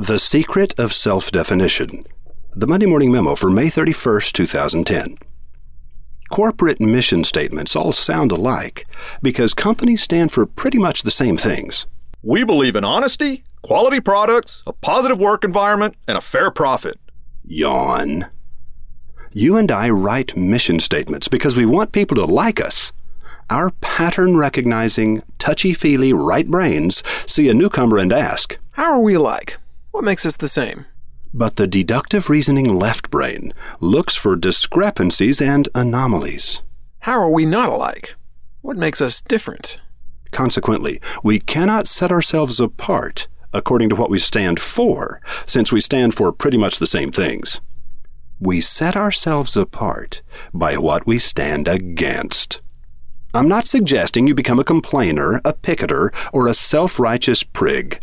The Secret of Self Definition. The Monday Morning Memo for May 31st, 2010. Corporate mission statements all sound alike because companies stand for pretty much the same things. We believe in honesty, quality products, a positive work environment, and a fair profit. Yawn. You and I write mission statements because we want people to like us. Our pattern recognizing, touchy feely right brains see a newcomer and ask, How are we alike? What makes us the same? But the deductive reasoning left brain looks for discrepancies and anomalies. How are we not alike? What makes us different? Consequently, we cannot set ourselves apart according to what we stand for, since we stand for pretty much the same things. We set ourselves apart by what we stand against. I'm not suggesting you become a complainer, a picketer, or a self righteous prig.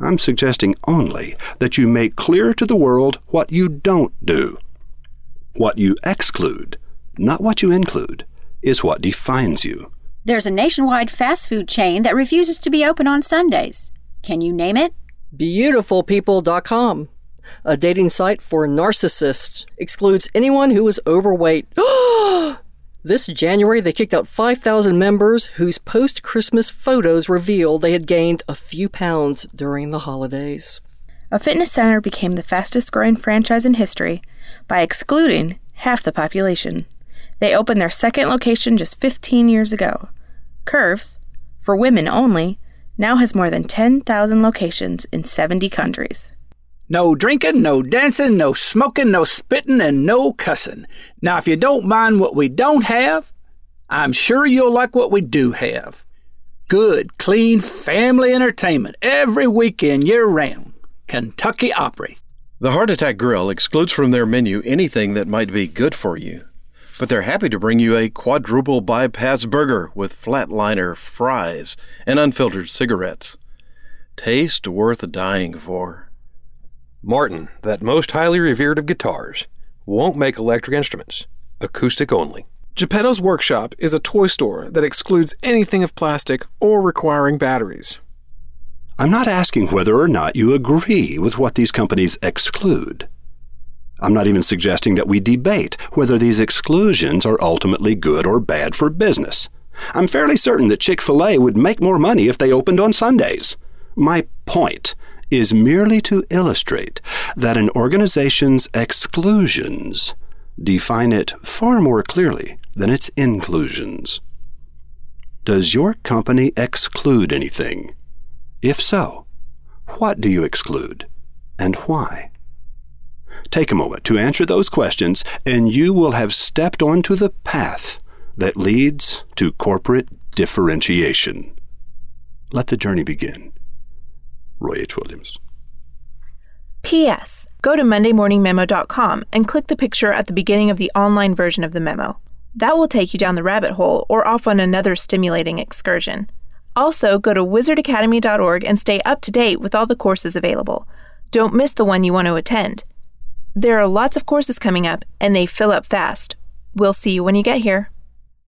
I'm suggesting only that you make clear to the world what you don't do. What you exclude, not what you include, is what defines you. There's a nationwide fast food chain that refuses to be open on Sundays. Can you name it? Beautifulpeople.com. A dating site for narcissists excludes anyone who is overweight. this January, they kicked out 5,000 members whose post Christmas photos revealed they had gained a few pounds during the holidays. A fitness center became the fastest growing franchise in history by excluding half the population. They opened their second location just 15 years ago. Curves, for women only, now has more than 10,000 locations in 70 countries. No drinking, no dancing, no smoking, no spitting, and no cussing. Now, if you don't mind what we don't have, I'm sure you'll like what we do have. Good, clean family entertainment every weekend year round. Kentucky Opry. The Heart Attack Grill excludes from their menu anything that might be good for you, but they're happy to bring you a quadruple bypass burger with flatliner fries and unfiltered cigarettes. Taste worth dying for. Martin, that most highly revered of guitars, won't make electric instruments, acoustic only. Geppetto's Workshop is a toy store that excludes anything of plastic or requiring batteries. I'm not asking whether or not you agree with what these companies exclude. I'm not even suggesting that we debate whether these exclusions are ultimately good or bad for business. I'm fairly certain that Chick fil A would make more money if they opened on Sundays. My point is merely to illustrate that an organization's exclusions define it far more clearly than its inclusions. Does your company exclude anything? If so, what do you exclude and why? Take a moment to answer those questions, and you will have stepped onto the path that leads to corporate differentiation. Let the journey begin. Roy H. Williams. P.S. Go to MondayMorningMemo.com and click the picture at the beginning of the online version of the memo. That will take you down the rabbit hole or off on another stimulating excursion. Also, go to wizardacademy.org and stay up to date with all the courses available. Don't miss the one you want to attend. There are lots of courses coming up, and they fill up fast. We'll see you when you get here.